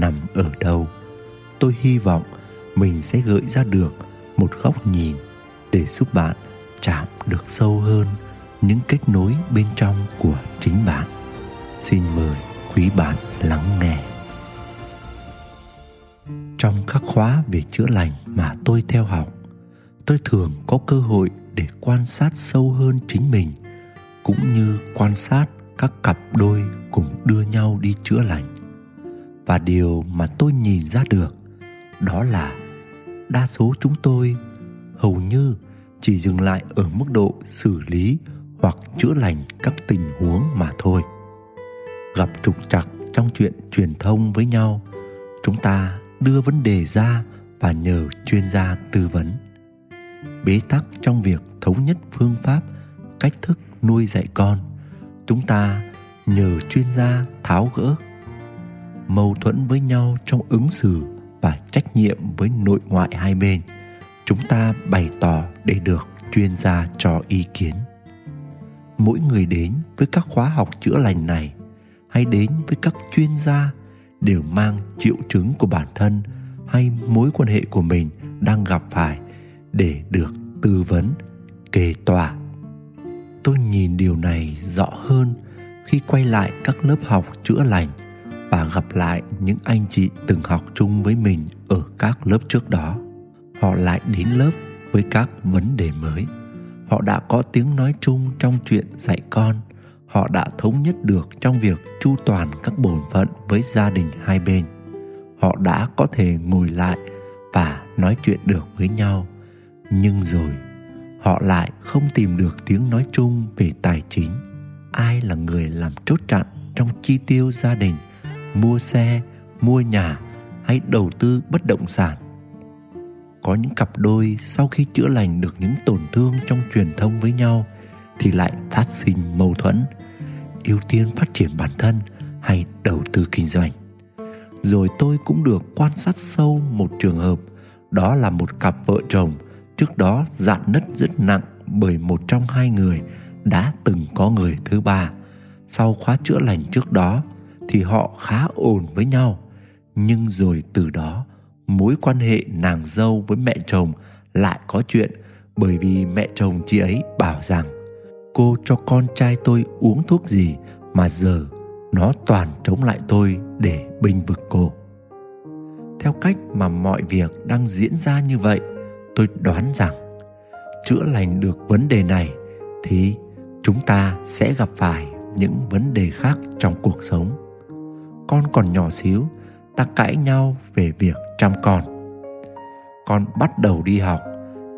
nằm ở đâu. Tôi hy vọng mình sẽ gợi ra được một góc nhìn để giúp bạn chạm được sâu hơn những kết nối bên trong của chính bạn. Xin mời quý bạn lắng nghe. Trong các khóa về chữa lành mà tôi theo học, tôi thường có cơ hội để quan sát sâu hơn chính mình, cũng như quan sát các cặp đôi cùng đưa nhau đi chữa lành và điều mà tôi nhìn ra được, đó là đa số chúng tôi hầu như chỉ dừng lại ở mức độ xử lý hoặc chữa lành các tình huống mà thôi. Gặp trục trặc trong chuyện truyền thông với nhau, chúng ta đưa vấn đề ra và nhờ chuyên gia tư vấn. Bế tắc trong việc thống nhất phương pháp, cách thức nuôi dạy con, chúng ta nhờ chuyên gia tháo gỡ mâu thuẫn với nhau trong ứng xử và trách nhiệm với nội ngoại hai bên. Chúng ta bày tỏ để được chuyên gia cho ý kiến. Mỗi người đến với các khóa học chữa lành này hay đến với các chuyên gia đều mang triệu chứng của bản thân hay mối quan hệ của mình đang gặp phải để được tư vấn, kê tòa. Tôi nhìn điều này rõ hơn khi quay lại các lớp học chữa lành và gặp lại những anh chị từng học chung với mình ở các lớp trước đó. Họ lại đến lớp với các vấn đề mới. Họ đã có tiếng nói chung trong chuyện dạy con. Họ đã thống nhất được trong việc chu toàn các bổn phận với gia đình hai bên. Họ đã có thể ngồi lại và nói chuyện được với nhau. Nhưng rồi, họ lại không tìm được tiếng nói chung về tài chính. Ai là người làm chốt chặn trong chi tiêu gia đình mua xe, mua nhà hay đầu tư bất động sản. Có những cặp đôi sau khi chữa lành được những tổn thương trong truyền thông với nhau thì lại phát sinh mâu thuẫn, ưu tiên phát triển bản thân hay đầu tư kinh doanh. Rồi tôi cũng được quan sát sâu một trường hợp, đó là một cặp vợ chồng trước đó dạn nứt rất nặng bởi một trong hai người đã từng có người thứ ba. Sau khóa chữa lành trước đó thì họ khá ổn với nhau. Nhưng rồi từ đó, mối quan hệ nàng dâu với mẹ chồng lại có chuyện, bởi vì mẹ chồng chị ấy bảo rằng, cô cho con trai tôi uống thuốc gì mà giờ nó toàn chống lại tôi để binh vực cô. Theo cách mà mọi việc đang diễn ra như vậy, tôi đoán rằng chữa lành được vấn đề này thì chúng ta sẽ gặp phải những vấn đề khác trong cuộc sống con còn nhỏ xíu, ta cãi nhau về việc chăm con. Con bắt đầu đi học,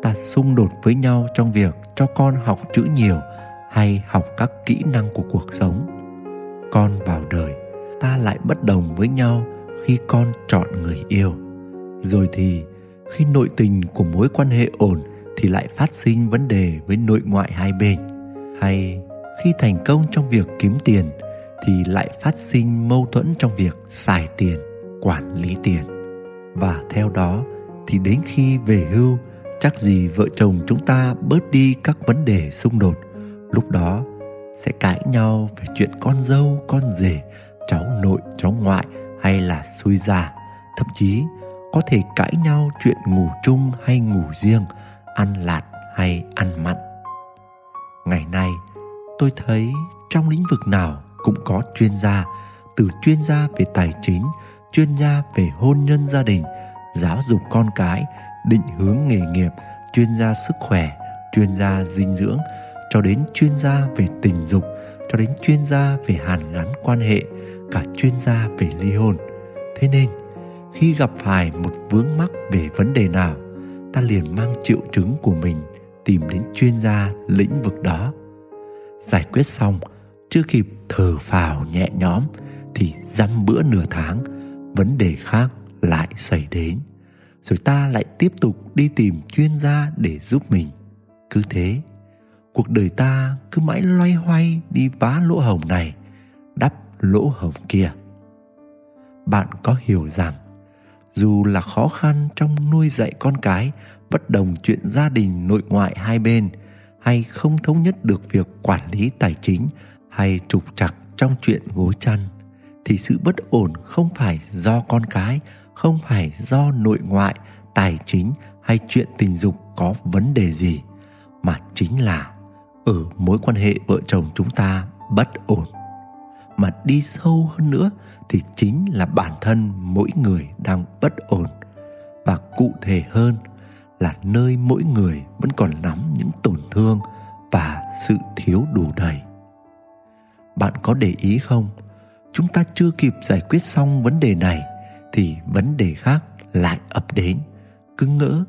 ta xung đột với nhau trong việc cho con học chữ nhiều hay học các kỹ năng của cuộc sống. Con vào đời, ta lại bất đồng với nhau khi con chọn người yêu. Rồi thì, khi nội tình của mối quan hệ ổn thì lại phát sinh vấn đề với nội ngoại hai bên. Hay, khi thành công trong việc kiếm tiền thì lại phát sinh mâu thuẫn trong việc xài tiền, quản lý tiền. Và theo đó thì đến khi về hưu, chắc gì vợ chồng chúng ta bớt đi các vấn đề xung đột, lúc đó sẽ cãi nhau về chuyện con dâu, con rể, cháu nội, cháu ngoại hay là xui già thậm chí có thể cãi nhau chuyện ngủ chung hay ngủ riêng, ăn lạt hay ăn mặn. Ngày nay, tôi thấy trong lĩnh vực nào cũng có chuyên gia, từ chuyên gia về tài chính, chuyên gia về hôn nhân gia đình, giáo dục con cái, định hướng nghề nghiệp, chuyên gia sức khỏe, chuyên gia dinh dưỡng, cho đến chuyên gia về tình dục, cho đến chuyên gia về hàn gắn quan hệ, cả chuyên gia về ly hôn. Thế nên, khi gặp phải một vướng mắc về vấn đề nào, ta liền mang triệu chứng của mình tìm đến chuyên gia lĩnh vực đó. Giải quyết xong chưa kịp thở phào nhẹ nhõm thì dăm bữa nửa tháng, vấn đề khác lại xảy đến. Rồi ta lại tiếp tục đi tìm chuyên gia để giúp mình. Cứ thế, cuộc đời ta cứ mãi loay hoay đi vá lỗ hồng này, đắp lỗ hồng kia. Bạn có hiểu rằng, dù là khó khăn trong nuôi dạy con cái, bất đồng chuyện gia đình, nội ngoại hai bên, hay không thống nhất được việc quản lý tài chính hay trục trặc trong chuyện gối chăn, thì sự bất ổn không phải do con cái, không phải do nội ngoại, tài chính hay chuyện tình dục có vấn đề gì, mà chính là ở mối quan hệ vợ chồng chúng ta bất ổn. Mà đi sâu hơn nữa thì chính là bản thân mỗi người đang bất ổn. Và cụ thể hơn là nơi mỗi người vẫn còn nắm những tổn thương và sự thiếu đủ đầy bạn có để ý không? Chúng ta chưa kịp giải quyết xong vấn đề này, thì vấn đề khác lại ập đến. Cứ ngỡ,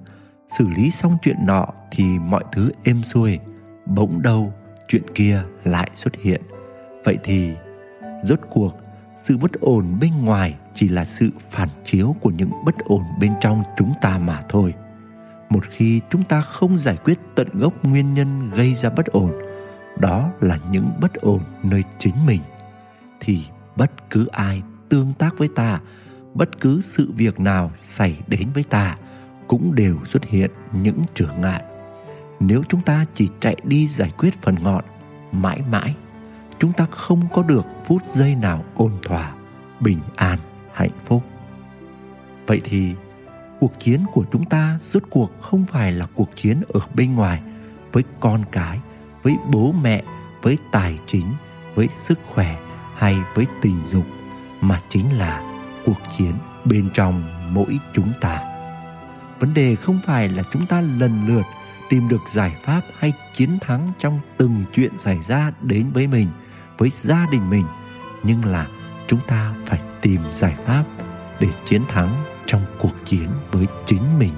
xử lý xong chuyện nọ thì mọi thứ êm xuôi, bỗng đâu chuyện kia lại xuất hiện. Vậy thì, rốt cuộc, sự bất ổn bên ngoài chỉ là sự phản chiếu của những bất ổn bên trong chúng ta mà thôi. Một khi chúng ta không giải quyết tận gốc nguyên nhân gây ra bất ổn đó là những bất ổn nơi chính mình, thì bất cứ ai tương tác với ta, bất cứ sự việc nào xảy đến với ta cũng đều xuất hiện những trở ngại. Nếu chúng ta chỉ chạy đi giải quyết phần ngọn, mãi mãi, chúng ta không có được phút giây nào ôn thỏa, bình an, hạnh phúc. Vậy thì, cuộc chiến của chúng ta rốt cuộc không phải là cuộc chiến ở bên ngoài với con cái với bố mẹ, với tài chính, với sức khỏe hay với tình dục mà chính là cuộc chiến bên trong mỗi chúng ta. Vấn đề không phải là chúng ta lần lượt tìm được giải pháp hay chiến thắng trong từng chuyện xảy ra đến với mình, với gia đình mình, nhưng là chúng ta phải tìm giải pháp để chiến thắng trong cuộc chiến với chính mình.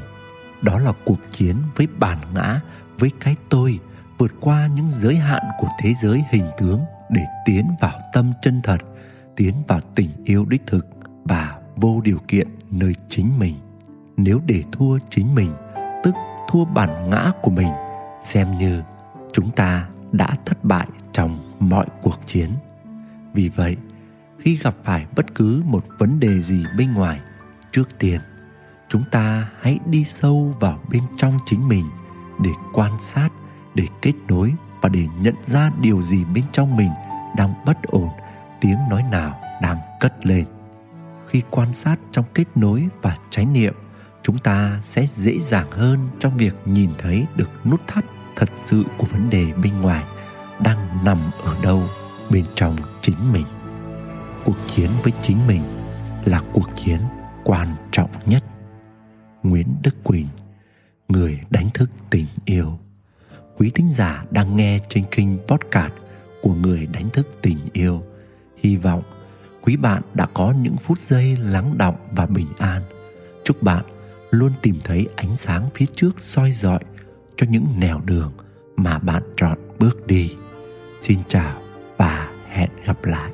Đó là cuộc chiến với bản ngã, với cái tôi vượt qua những giới hạn của thế giới hình tướng để tiến vào tâm chân thật, tiến vào tình yêu đích thực và vô điều kiện nơi chính mình. Nếu để thua chính mình, tức thua bản ngã của mình, xem như chúng ta đã thất bại trong mọi cuộc chiến. Vì vậy, khi gặp phải bất cứ một vấn đề gì bên ngoài, trước tiên, chúng ta hãy đi sâu vào bên trong chính mình để quan sát để kết nối và để nhận ra điều gì bên trong mình đang bất ổn, tiếng nói nào đang cất lên. Khi quan sát trong kết nối và chánh niệm chúng ta sẽ dễ dàng hơn trong việc nhìn thấy được nút thắt thật sự của vấn đề bên ngoài đang nằm ở đâu bên trong chính mình. Cuộc chiến với chính mình là cuộc chiến quan trọng nhất. Nguyễn đức quỳnh, người đánh thức tình yêu quý thính giả đang nghe trên kênh podcast của người đánh thức tình yêu. Hy vọng quý bạn đã có những phút giây lắng động và bình an. Chúc bạn luôn tìm thấy ánh sáng phía trước soi dọi cho những nẻo đường mà bạn chọn bước đi. Xin chào và hẹn gặp lại.